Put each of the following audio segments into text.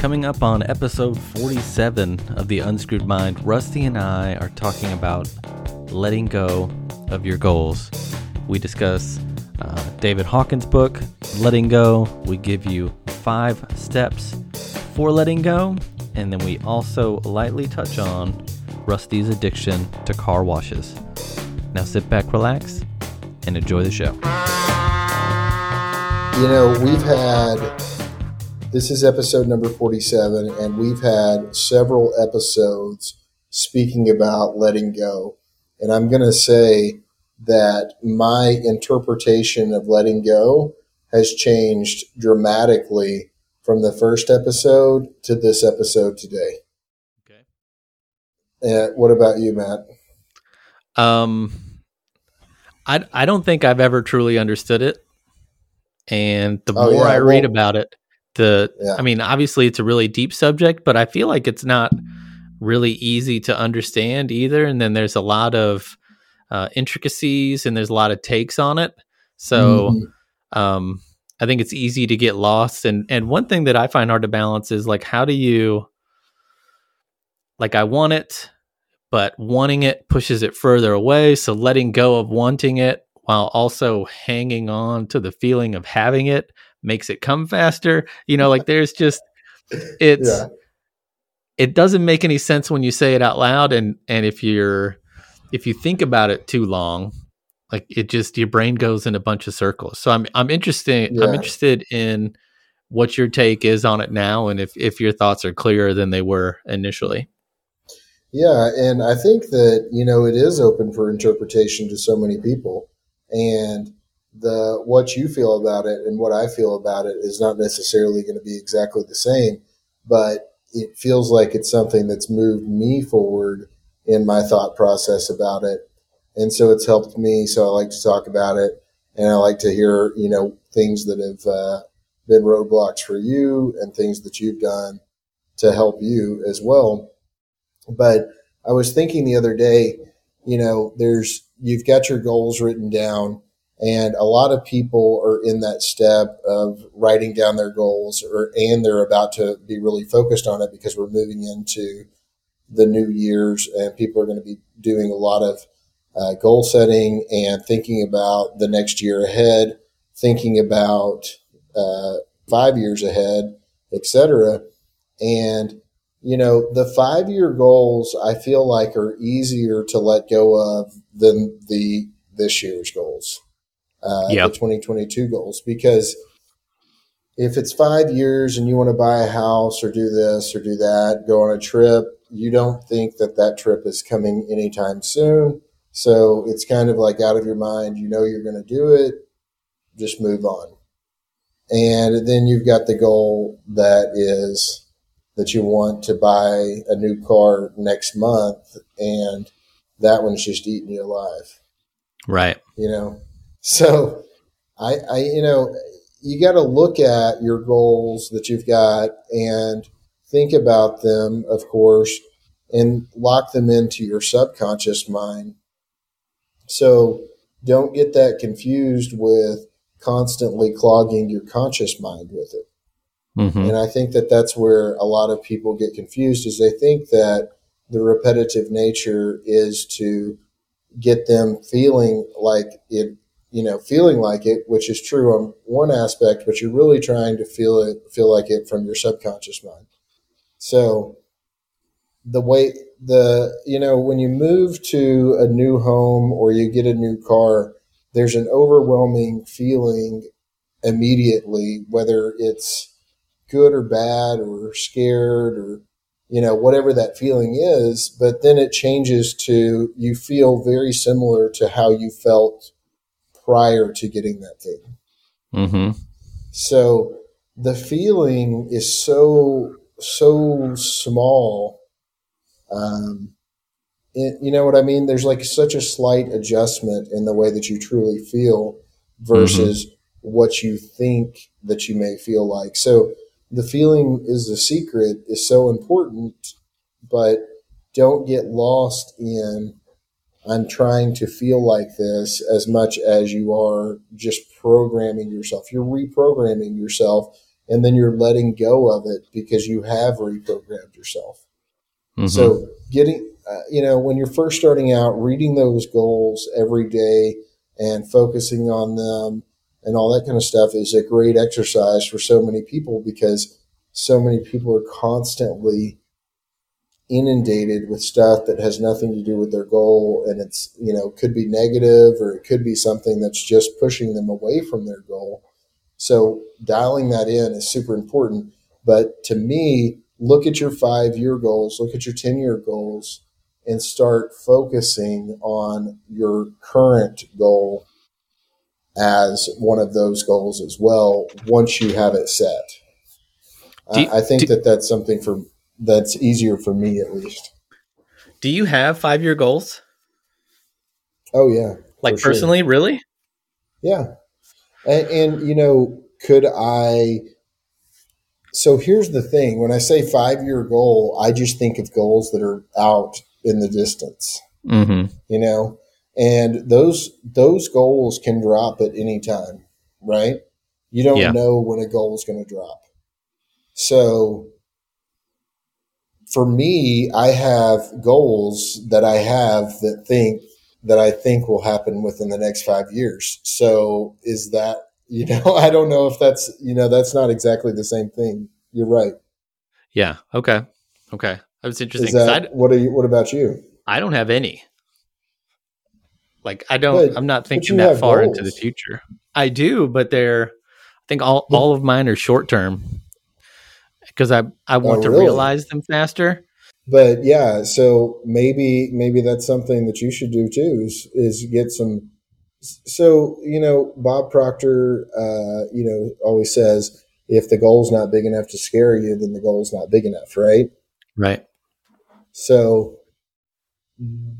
Coming up on episode 47 of The Unscrewed Mind, Rusty and I are talking about letting go of your goals. We discuss uh, David Hawkins' book, Letting Go. We give you five steps for letting go. And then we also lightly touch on Rusty's addiction to car washes. Now sit back, relax, and enjoy the show. You know, we've had this is episode number 47, and we've had several episodes speaking about letting go. And I'm going to say that my interpretation of letting go has changed dramatically from the first episode to this episode today. Okay. Uh, what about you, Matt? Um, I I don't think I've ever truly understood it, and the Oh, more yeah, I read well- about it, the Yeah. I mean, obviously it's a really deep subject, but I feel like it's not really easy to understand either. And then there's a lot of uh, intricacies and there's a lot of takes on it. So Mhm. um, I think it's easy to get lost. And and one thing that I find hard to balance is like, how do you like? I want it, but wanting it pushes it further away. So letting go of wanting it while also hanging on to the feeling of having it makes it come faster. You know, like there's just it's Yeah. it doesn't make any sense when you say it out loud and and if you're if you think about it too long like it just your brain goes in a bunch of circles so i'm i'm interested i'm interested in what your take is on it now and if if your thoughts are clearer than they were initially Yeah, and I think that you know it is open for interpretation to so many people, and the what you feel about it and what I feel about it is not necessarily going to be exactly the same, but it feels like it's something that's moved me forward in my thought process about it, and so it's helped me. So I like to talk about it, and I like to hear you know things that have uh, been roadblocks for you and things that you've done to help you as well but I was thinking the other day, you know, there's you've got your goals written down, and a lot of people are in that step of writing down their goals, or and they're about to be really focused on it because we're moving into the new years, and people are going to be doing a lot of uh, goal setting and thinking about the next year ahead, thinking about uh, five years ahead, etc. And you know, the five year goals I feel like are easier to let go of than the this year's goals, uh, Yep. the 2022 goals, because if it's five years and you want to buy a house or do this or do that, go on a trip, you don't think that that trip is coming anytime soon. So it's kind of like out of your mind. You know you're going to do it, just move on. And then you've got the goal that is that you want to buy a new car next month, and that one's just eating you alive right you know so i i you know you got to look at your goals that you've got and think about them of course and lock them into your subconscious mind. So don't get that confused with constantly clogging your conscious mind with it. Hmm and I think that that's where a lot of people get confused is they think that the repetitive nature is to get them feeling like it, you know, feeling like it, which is true on one aspect, but you're really trying to feel it, feel like it from your subconscious mind. So the way the, you know, when you move to a new home or you get a new car, there's an overwhelming feeling immediately, whether it's good or bad or scared or you know whatever that feeling is but then it changes to you feel very similar to how you felt prior to getting that thing. Hmm so the feeling is so so small um it, you know what i mean? There's like such a slight adjustment in the way that you truly feel versus what you think that you may feel like. So the feeling is the secret is so important, but don't get lost in I'm trying to feel like this as much as you are just programming yourself. You're reprogramming yourself and then you're letting go of it because you have reprogrammed yourself. Mm-hmm. So getting, uh, you know, when you're first starting out, reading those goals every day and focusing on them and all that kind of stuff is a great exercise for so many people because so many people are constantly inundated with stuff that has nothing to do with their goal and it's you know could be negative or it could be something that's just pushing them away from their goal. So dialing that in is super important. But to me look at your 5 year goals look at your 10 year goals and start focusing on your current goal as one of those goals as well once you have it set. I, I, think do, that that's something for that's easier for me at least. Do you have five year goals? Oh yeah, like personally, sure. really? Yeah, and, and you know, could I? So here's the thing: when I say five year goal, I just think of goals that are out in the distance. Mm-hmm. You know, and those those goals can drop at any time, right? You don't yeah. know when a goal is going to drop. So for me, I have goals that I have that think that I think will happen within the next five years. So is that, you know, I don't know if that's, you know, that's not exactly the same thing. You're right. Yeah. Okay. Okay. That was interesting. That, what are you, what about you? I don't have any. Like I don't, but, I'm not thinking that far goals. into the future. I do, but they're, I think all, all of mine are short term because I I want oh, to realize them faster. But yeah, so maybe maybe that's something that you should do too is is get some. So you know, Bob Proctor, uh, you know, always says if the goal's not big enough to scare you, then the goal's not big enough, right? Right. So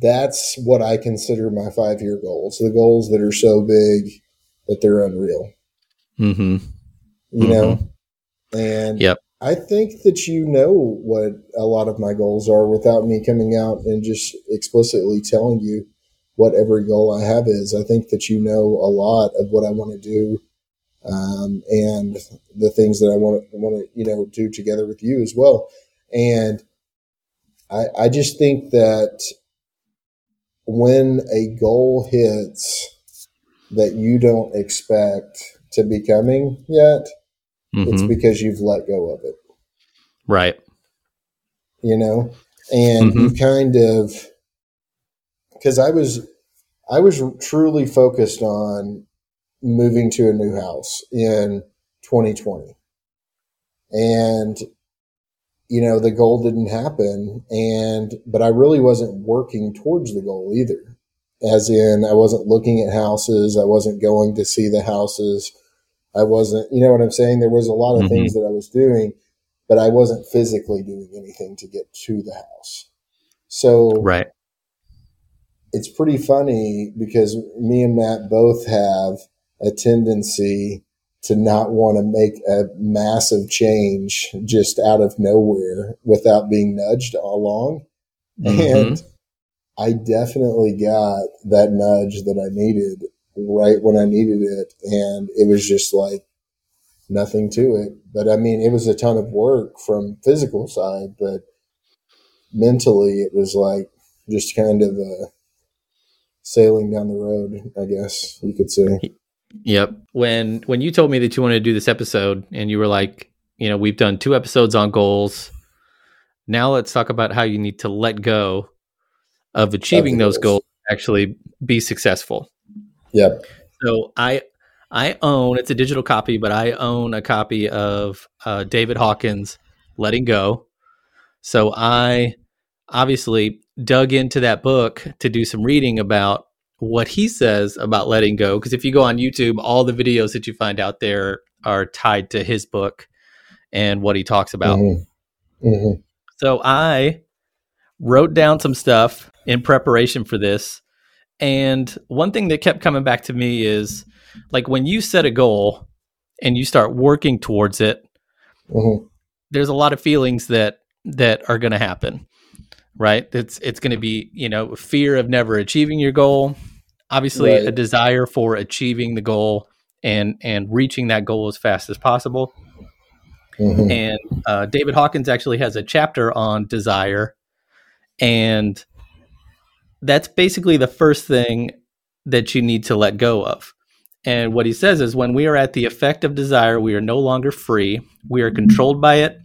that's what I consider my five year goals. The goals that are so big that they're unreal. Mm-hmm. You mm-hmm. know? And yep. I think that you know what a lot of my goals are without me coming out and just explicitly telling you what every goal I have is. I think that you know a lot of what I want to do um, and the things that I want to want to you know do together with you as well. And I, I just think that when a goal hits that you don't expect to be coming yet, mm-hmm. it's because you've let go of it. Right. You know, and mm-hmm. you kind of, because I was, I was truly focused on moving to a new house in 2020. And, you know, the goal didn't happen. And, but I really wasn't working towards the goal either. As in, I wasn't looking at houses. I wasn't going to see the houses. I wasn't, you know what I'm saying? There was a lot of mm-hmm. things that I was doing, but I wasn't physically doing anything to get to the house. So, right. It's pretty funny because me and Matt both have a tendency to not want to make a massive change just out of nowhere without being nudged along. Mm-hmm. And I definitely got that nudge that I needed right when I needed it. And it was just like nothing to it. But I mean, it was a ton of work from physical side, but mentally it was like just kind of a sailing down the road, I guess you could say. Yep. When when you told me that you wanted to do this episode and you were like, you know, we've done two episodes on goals. Now let's talk about how you need to let go of achieving those goals. goals actually be successful. Yep. So I I own it's a digital copy, but I own a copy of uh, David Hawkins' Letting Go. So I obviously dug into that book to do some reading about what he says about letting go. Because if you go on YouTube, all the videos that you find out there are tied to his book and what he talks about. Mm-hmm. Mm-hmm. So I wrote down some stuff in preparation for this and one thing that kept coming back to me is like when you set a goal and you start working towards it, mm-hmm. there's a lot of feelings that that are going to happen. Right? It's it's going to be, you know, fear of never achieving your goal, obviously right. a desire for achieving the goal and and reaching that goal as fast as possible. Mm-hmm. And uh, David Hawkins actually has a chapter on desire. And that's basically the first thing that you need to let go of. And what he says is when we are at the effect of desire, we are no longer free. We are controlled by it,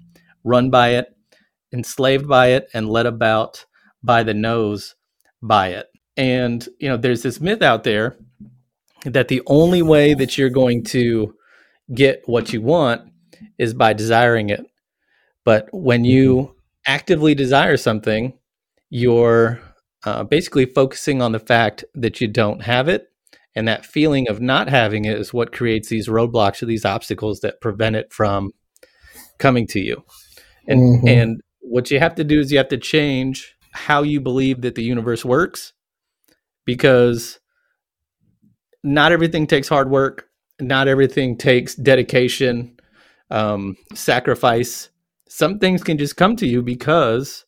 run by it, enslaved by it, and led about by the nose by it. And, you know, there's this myth out there that the only way that you're going to get what you want is by desiring it. But when you actively desire something, you're uh, basically focusing on the fact that you don't have it. And that feeling of not having it is what creates these roadblocks or these obstacles that prevent it from coming to you. And, mm-hmm. and what you have to do is you have to change how you believe that the universe works because not everything takes hard work, not everything takes dedication, um, sacrifice. Some things can just come to you because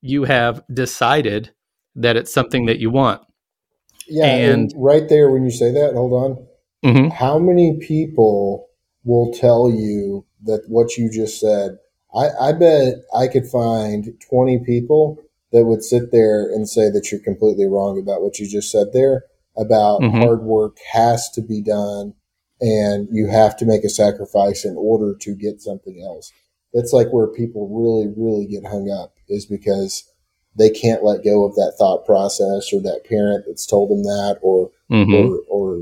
you have decided that it's something that you want. Yeah, and, and right there when you say that, hold on. Mm-hmm. How many people will tell you that what you just said? I, I bet I could find 20 people that would sit there and say that you're completely wrong about what you just said there about mm-hmm. hard work has to be done and you have to make a sacrifice in order to get something else. That's like where people really, really get hung up is because they can't let go of that thought process or that parent that's told them that or, mm-hmm. or, or,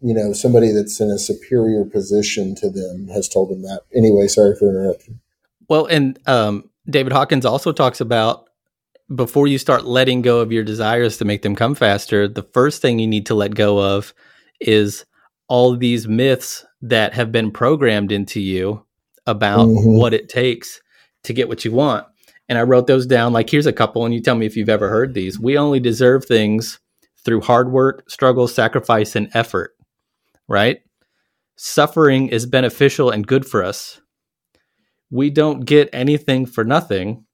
you know, somebody that's in a superior position to them has told them that. Anyway, sorry for interrupting. Well, and um, David Hawkins also talks about before you start letting go of your desires to make them come faster, the first thing you need to let go of is all these myths that have been programmed into you about mm-hmm. what it takes to get what you want. And I wrote those down like here's a couple and you tell me if you've ever heard these. We only deserve things through hard work, struggle, sacrifice and effort. Right? Suffering is beneficial and good for us. We don't get anything for nothing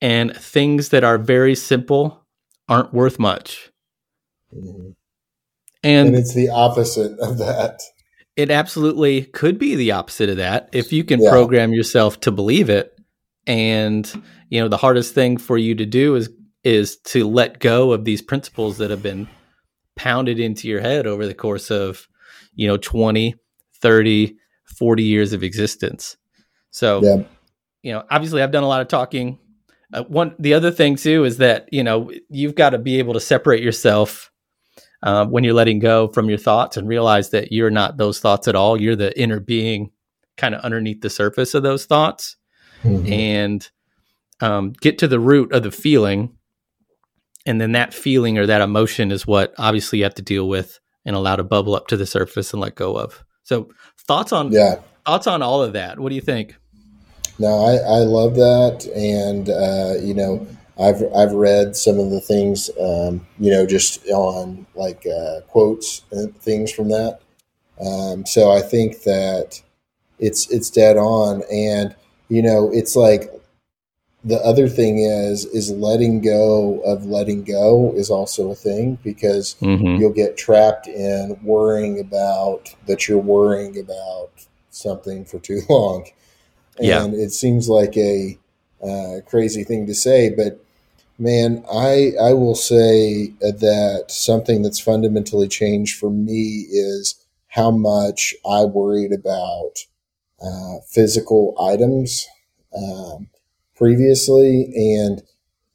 and things that are very simple aren't worth much. Mm-hmm. And, and it's the opposite of that. It absolutely could be the opposite of that if you can yeah. program yourself to believe it. And you know, the hardest thing for you to do is is to let go of these principles that have been pounded into your head over the course of, you know, 20, 30, 40 years of existence. So, yeah. you know, obviously I've done a lot of talking uh, one the other thing too is that you know you've got to be able to separate yourself uh, when you're letting go from your thoughts and realize that you're not those thoughts at all. You're the inner being, kind of underneath the surface of those thoughts, mm-hmm. and um, get to the root of the feeling, and then that feeling or that emotion is what obviously you have to deal with and allow to bubble up to the surface and let go of. So thoughts on yeah thoughts on all of that. What do you think? No, I, I love that, and uh, you know, I've I've read some of the things, um, you know, just on like uh, quotes and things from that. Um, so I think that it's it's dead on, and you know, it's like the other thing is is letting go of letting go is also a thing because mm-hmm. you'll get trapped in worrying about that you're worrying about something for too long and yeah. it seems like a uh, crazy thing to say, but man, I I will say that something that's fundamentally changed for me is how much I worried about uh, physical items um, previously, and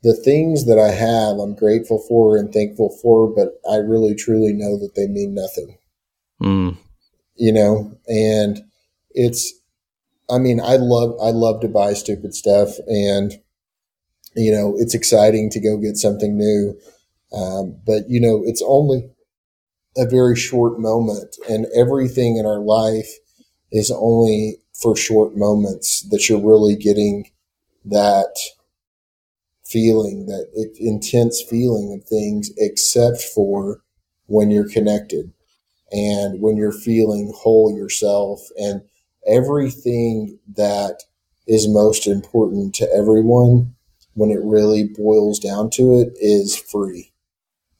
the things that I have, I'm grateful for and thankful for, but I really truly know that they mean nothing. Mm. You know, and it's I mean, I love I love to buy stupid stuff, and you know, it's exciting to go get something new. Um, but you know, it's only a very short moment, and everything in our life is only for short moments that you're really getting that feeling, that intense feeling of things, except for when you're connected and when you're feeling whole yourself and everything that is most important to everyone when it really boils down to it is free.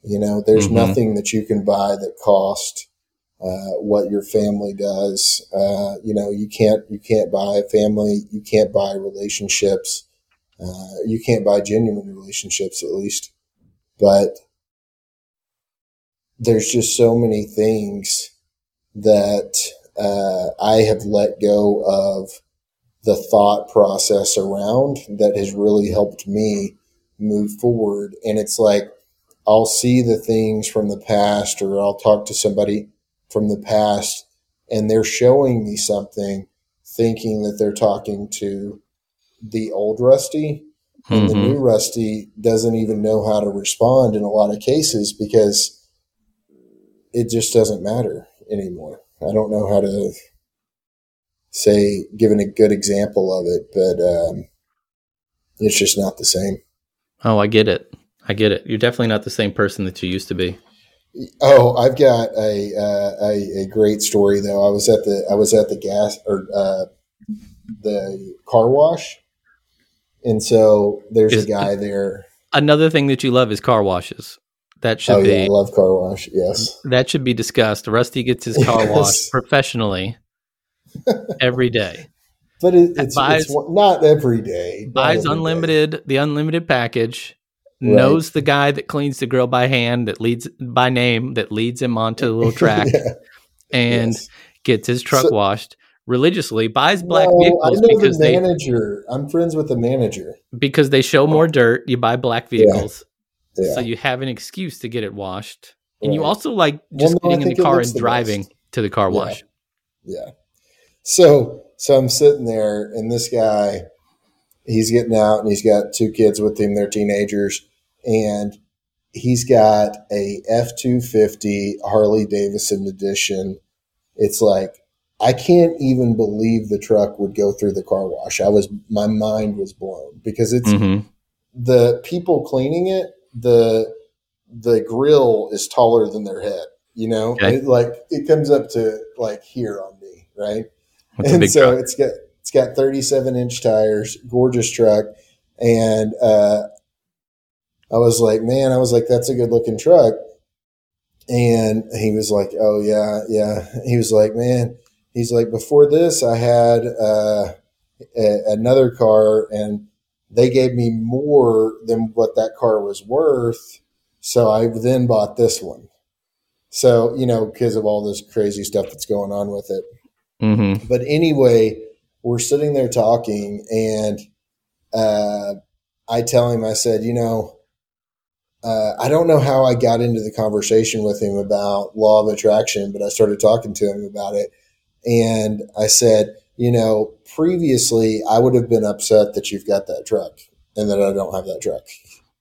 You know, there's mm-hmm. nothing that you can buy that cost uh, what your family does. Uh, you know, you can't you can't buy a family, you can't buy relationships, uh, you can't buy genuine relationships at least. But there's just so many things that uh, I have let go of the thought process around that has really helped me move forward. And it's like I'll see the things from the past or I'll talk to somebody from the past and they're showing me something thinking that they're talking to the old Rusty and mm-hmm. the new Rusty doesn't even know how to respond in a lot of cases because it just doesn't matter anymore. I don't know how to say, given a good example of it, but um, it's just not the same. Oh, I get it. I get it. You're definitely not the same person that you used to be. Oh, I've got a, uh, a, a great story though. I was at the I was at the gas or uh, the car wash, and so there's is, a guy there. Another thing that you love is car washes. That should oh, be. Yeah, I love car wash. Yes, that should be discussed. Rusty gets his car yes. washed professionally every day. But it, it's, buys, it's, not every day. Buys every unlimited day. the unlimited package right. knows the guy that cleans the grill by hand that leads by name that leads him onto the little track yeah. and yes. gets his truck so, washed religiously buys black no, vehicles because the manager they, i'm friends with the manager because they show more dirt you buy black vehicles yeah. Yeah. so you have an excuse to get it washed and right. you also like just well, no, getting in the car and driving best. to the car wash yeah so so i'm sitting there and this guy he's getting out and he's got two kids with him. They're teenagers. And he's got a F 250 Harley Davidson edition. It's like, I can't even believe the truck would go through the car wash. I was, my mind was blown because it's mm-hmm. the people cleaning it, the, the grill is taller than their head, you know, okay. it, like it comes up to like here on me. Right. That's and so truck. it's got, it's got 37 inch tires, gorgeous truck. And, uh, I was like, man, I was like, that's a good looking truck. And he was like, oh, yeah, yeah. He was like, man, he's like, before this, I had uh, a, another car and they gave me more than what that car was worth. So I then bought this one. So, you know, because of all this crazy stuff that's going on with it. Mm-hmm. But anyway, we're sitting there talking, and uh, I tell him, I said, you know, uh, I don't know how I got into the conversation with him about law of attraction, but I started talking to him about it. And I said, you know, previously I would have been upset that you've got that truck and that I don't have that truck.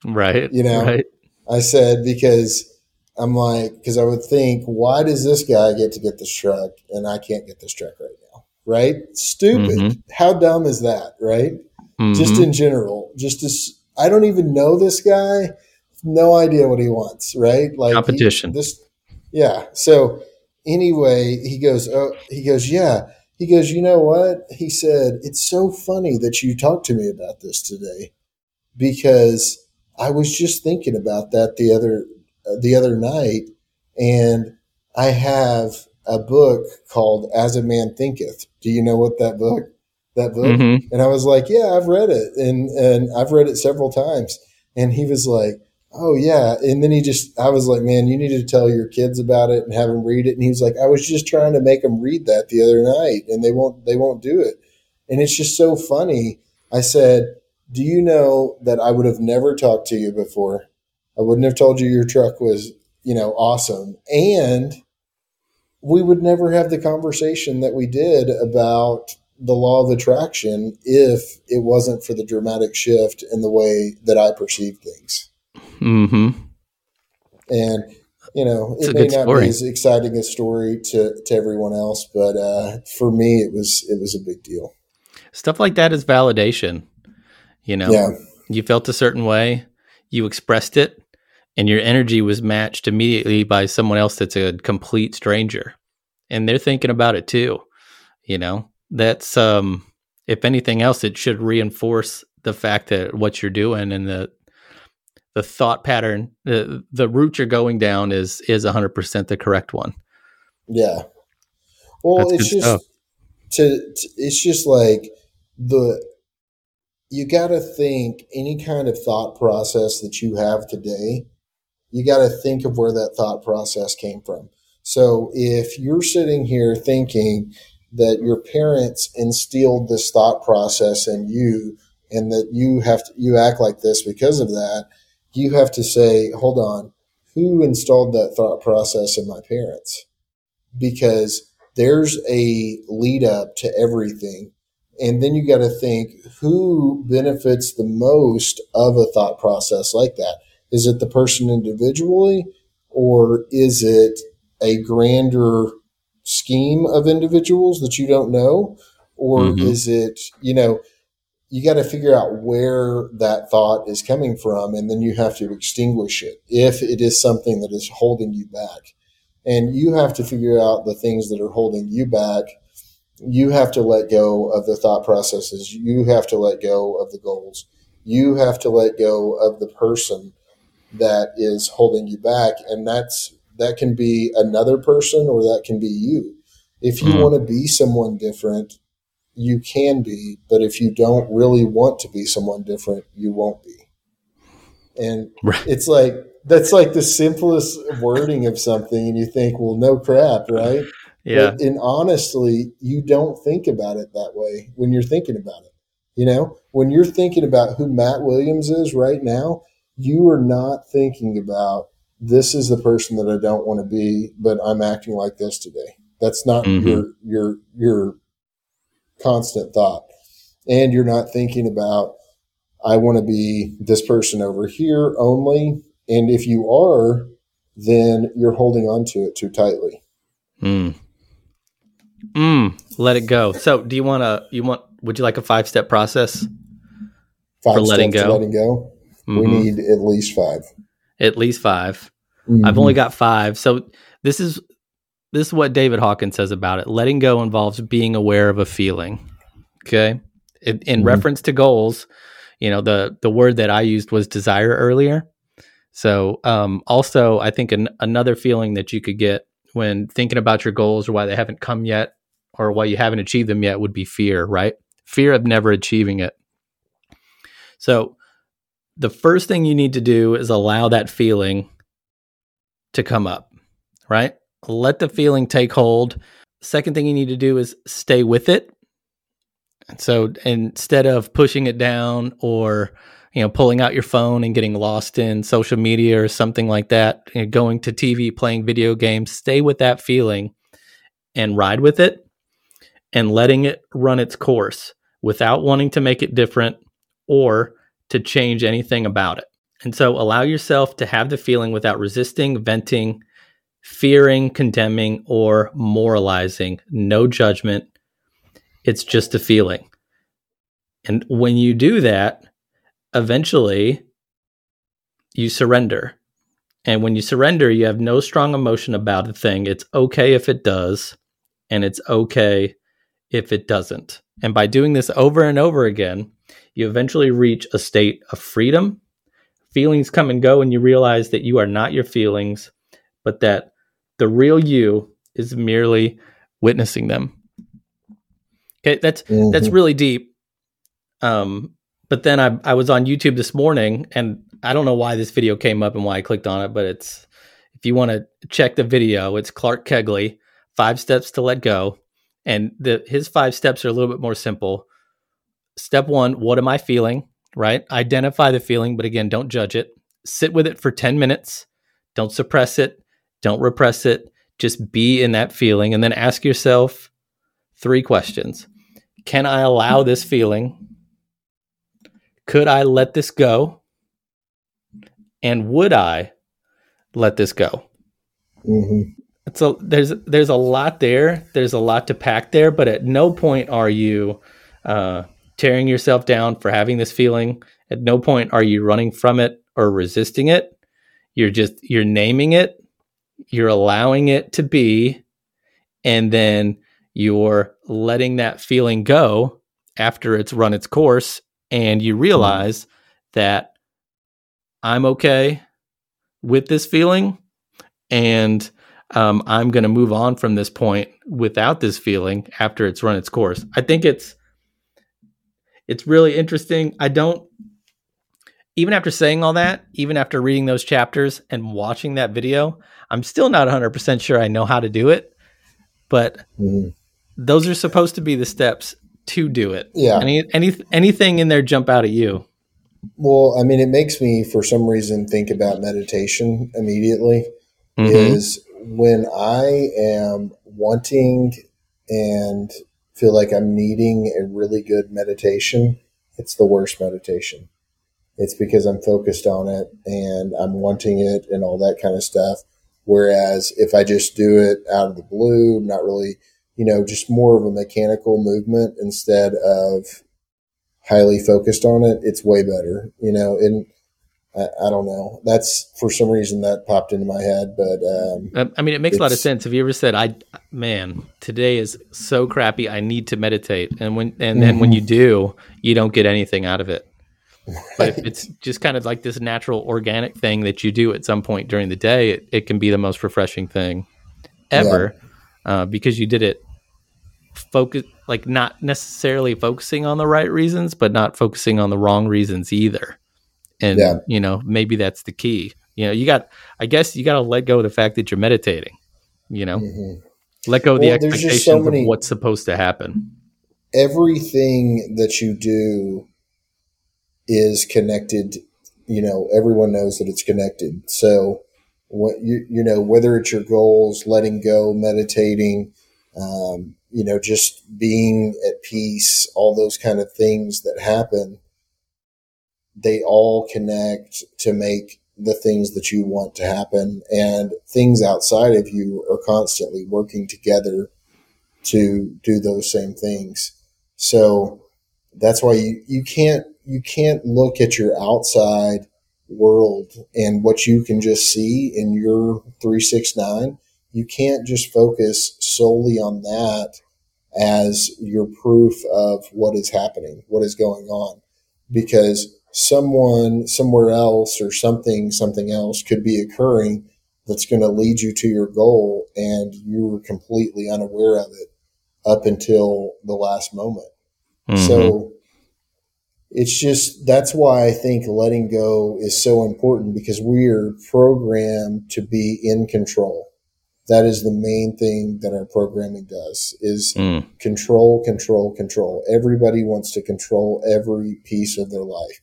Right. You know, right. I said, because I'm like, because I would think, why does this guy get to get this truck and I can't get this truck right now? right? Stupid. Mm-hmm. How dumb is that, right? Mm-hmm. Just in general, just as I don't even know this guy, no idea what he wants, right? Like competition. He, this, yeah. So anyway, he goes, oh, he goes, yeah. He goes, you know what? He said, it's so funny that you talked to me about this today because I was just thinking about that the other uh, the other night, and I have a book called As a Man Thinketh. Do you know what that book? That book? Mm-hmm. And I was like, Yeah, I've read it, and and I've read it several times. And he was like, Oh yeah. And then he just, I was like, Man, you need to tell your kids about it and have them read it. And he was like, I was just trying to make them read that the other night, and they won't, they won't do it. And it's just so funny. I said, Do you know that I would have never talked to you before? I wouldn't have told you your truck was, you know, awesome. And we would never have the conversation that we did about the law of attraction if it wasn't for the dramatic shift in the way that I perceive things. Mm-hmm. And you know, it's it may not story. be as exciting a story to, to everyone else, but uh, for me, it was it was a big deal. Stuff like that is validation. You know, yeah. you felt a certain way, you expressed it, and your energy was matched immediately by someone else that's a complete stranger and they're thinking about it too you know that's um if anything else it should reinforce the fact that what you're doing and the the thought pattern the the route you're going down is is 100% the correct one Yeah. Well, That's it's just stuff. to, to it's just like the you got to think any kind of thought process that you have today, you got to think of where that thought process came from. So if you're sitting here thinking that your parents instilled this thought process in you and that you have to, you act like this because of that, you have to say, hold on, who installed that thought process in my parents? Because there's a lead up to everything. And then you got to think who benefits the most of a thought process like that? Is it the person individually or is it a grander scheme of individuals that you don't know? Or Mhm. is it, you know, you got to figure out where that thought is coming from and then you have to extinguish it if it is something that is holding you back. And you have to figure out the things that are holding you back. You have to let go of the thought processes. You have to let go of the goals. You have to let go of the person that is holding you back. And that's that can be another person or that can be you. If you Mm. want to be someone different, you can be, but if you don't really want to be someone different, you won't be. And Right. it's like that's like the simplest wording of something, and you think, well, no crap, right? Yeah. But, and honestly, you don't think about it that way when you're thinking about it. You know, when you're thinking about who Matt Williams is right now, you are not thinking about this is the person that I don't want to be, but I'm acting like this today. That's not Mhm. your your your constant thought. And you're not thinking about I want to be this person over here only. And if you are, then you're holding on to it too tightly. Mm. Mm. Let it go. So, do you want to? You want? Would you like a five step process? Five For letting go. letting go. We Mhm. need at least five. At least 5 I've Mhm. only got five. So this is this is what David Hawkins says about it. Letting go involves being aware of a feeling. Okay. In, in Mhm. reference to goals, you know, the the word that I used was desire earlier. So um, also, I think an, another feeling that you could get when thinking about your goals or why they haven't come yet or why you haven't achieved them yet would be fear, right? Fear of never achieving it. So the first thing you need to do is allow that feeling to come up, right? Let the feeling take hold. Second thing you need to do is stay with it. And so instead of pushing it down or you know pulling out your phone and getting lost in social media or something like that, you know, going to TV, playing video games, stay with that feeling and ride with it and letting it run its course without wanting to make it different or to change anything about it. And so allow yourself to have the feeling without resisting, venting, fearing, condemning, or moralizing. No judgment. It's just a feeling. And when you do that, eventually you surrender. And when you surrender, you have no strong emotion about a thing. It's okay if it does, and it's okay if it doesn't. And by doing this over and over again, you eventually reach a state of freedom. Feelings come and go, and you realize that you are not your feelings, but that the real you is merely witnessing them. Okay, that's that's Mhm. really deep. Um, but then I I was on YouTube this morning, and I don't know why this video came up and why I clicked on it, but it's if you want to check the video, it's Clark Kegley, Five Steps to Let Go, and the his five steps are a little bit more simple. Step one: What am I feeling? Right, identify the feeling, but again, don't judge it. Sit with it for ten minutes. Don't suppress it. Don't repress it. Just be in that feeling, and then ask yourself three questions. Can I allow this feeling? Could I let this go? And would I let this go? Mhm. So there's there's a lot there. There's a lot to pack there, but at no point are you uh, tearing yourself down for having this feeling. At no point are you running from it or resisting it. You're just you're naming it. You're allowing it to be, and then you're letting that feeling go after it's run its course, and you realize that I'm okay with this feeling, and um, I'm going to move on from this point without this feeling after it's run its course. I think it's it's really interesting. I don't even after saying all that, even after reading those chapters and watching that video, I'm still not 100% sure I know how to do it. But mm-hmm. those are supposed to be the steps to do it. Yeah. Any any anything in there jump out at you? Well, I mean, it makes me for some reason think about meditation immediately. Mm-hmm. Is when I am wanting and feel like I'm needing a really good meditation, it's the worst meditation. It's because I'm focused on it and I'm wanting it and all that kind of stuff. Whereas if I just do it out of the blue, not really, you know, just more of a mechanical movement instead of highly focused on it, it's way better, you know, and I, I, don't know. That's for some reason that popped into my head, but um, I mean, it makes a lot of sense. Have you ever said, "I, man, today is so crappy. I need to meditate," and when and then mm-hmm. when you do, you don't get anything out of it. But if it's just kind of like this natural, organic thing that you do at some point during the day, it, it can be the most refreshing thing ever yeah. uh, because you did it focus like not necessarily focusing on the right reasons, but not focusing on the wrong reasons either and yeah. you know maybe that's the key you know you got i guess you got to let go of the fact that you're meditating you know mm-hmm. let go of well, the expectations so many, of what's supposed to happen everything that you do is connected you know everyone knows that it's connected so what you you know whether it's your goals letting go meditating um, you know just being at peace all those kind of things that happen they all connect to make the things that you want to happen and things outside of you are constantly working together to do those same things. So that's why you, you can't, you can't look at your outside world and what you can just see in your 369. You can't just focus solely on that as your proof of what is happening, what is going on, because someone somewhere else or something something else could be occurring that's going to lead you to your goal and you were completely unaware of it up until the last moment mm-hmm. so it's just that's why i think letting go is so important because we are programmed to be in control that is the main thing that our programming does is mm. control control control everybody wants to control every piece of their life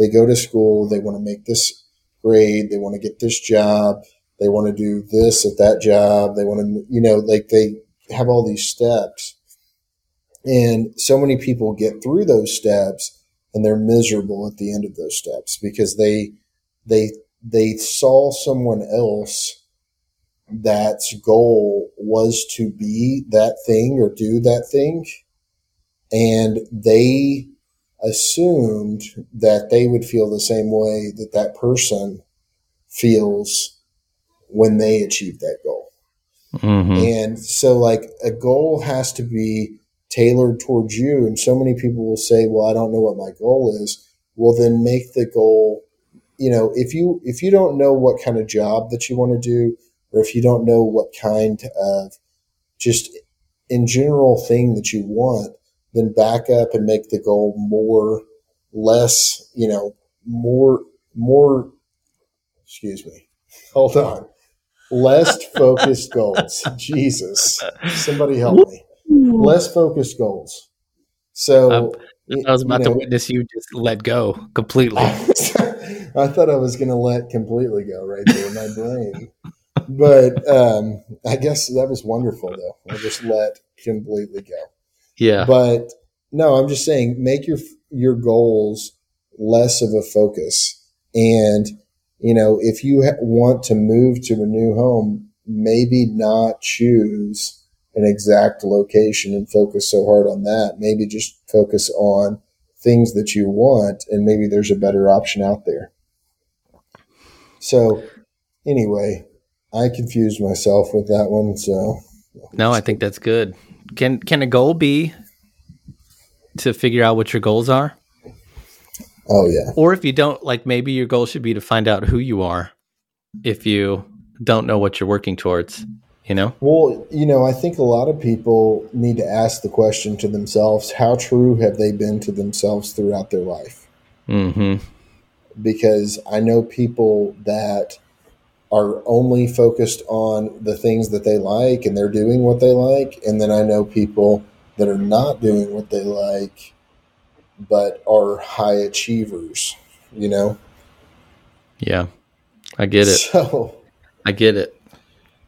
they go to school, they want to make this grade, they want to get this job, they want to do this at that job, they want to, you know, like they have all these steps. And so many people get through those steps and they're miserable at the end of those steps because they, they, they saw someone else that's goal was to be that thing or do that thing. And they assumed that they would feel the same way that that person feels when they achieve that goal. Mm-hmm. And so, like, a goal has to be tailored towards you. And so many people will say, Well, I don't know what my goal is. Well, then make the goal. You know, if you if you don't know what kind of job that you want to do, or if you don't know what kind of just in general thing that you want, then back up and make the goal more, less, you know, more, more, excuse me, hold on, less focused goals. Jesus, somebody help me. Less focused goals. So um, I was about you know, to witness you just let go completely. I thought I was going to let completely go right there in my brain. But um, I guess that was wonderful, though. I just let completely go. Yeah. But no, I'm just saying make your your goals less of a focus. And you know, if you ha- want to move to a new home, maybe not choose an exact location and focus so hard on that. Maybe just focus on things that you want and maybe there's a better option out there. So anyway, I confused myself with that one. So no, I think that's good. Can can a goal be to figure out what your goals are? Oh yeah. Or if you don't, like maybe your goal should be to find out who you are. If you don't know what you're working towards. You know? Well, you know, I think a lot of people need to ask the question to themselves how true have they been to themselves throughout their life? hmm Because I know people that are only focused on the things that they like and they're doing what they like. And then I know people that are not doing what they like, but are high achievers, you know? Yeah. I get it. So, I get it.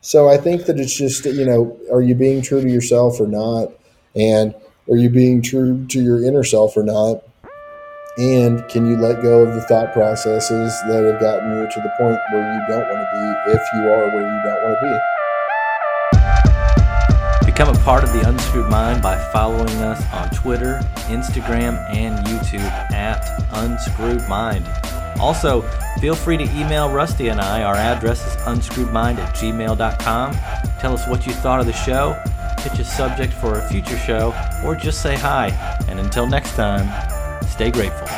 So I think that it's just you know, are you being true to yourself or not, and are you being true to your inner self or not, and can you let go of the thought processes that have gotten you to the point where you don't want to be, if you are where you don't want to be. Become a part of the Unscrewed Mind by following us on Twitter, Instagram, and YouTube at Unscrewed Mind. Also, feel free to email Rusty and I. Our address is unscrewedmind at gmail.com. Tell us what you thought of the show, pitch a subject for a future show, or just say hi. And until next time, stay grateful.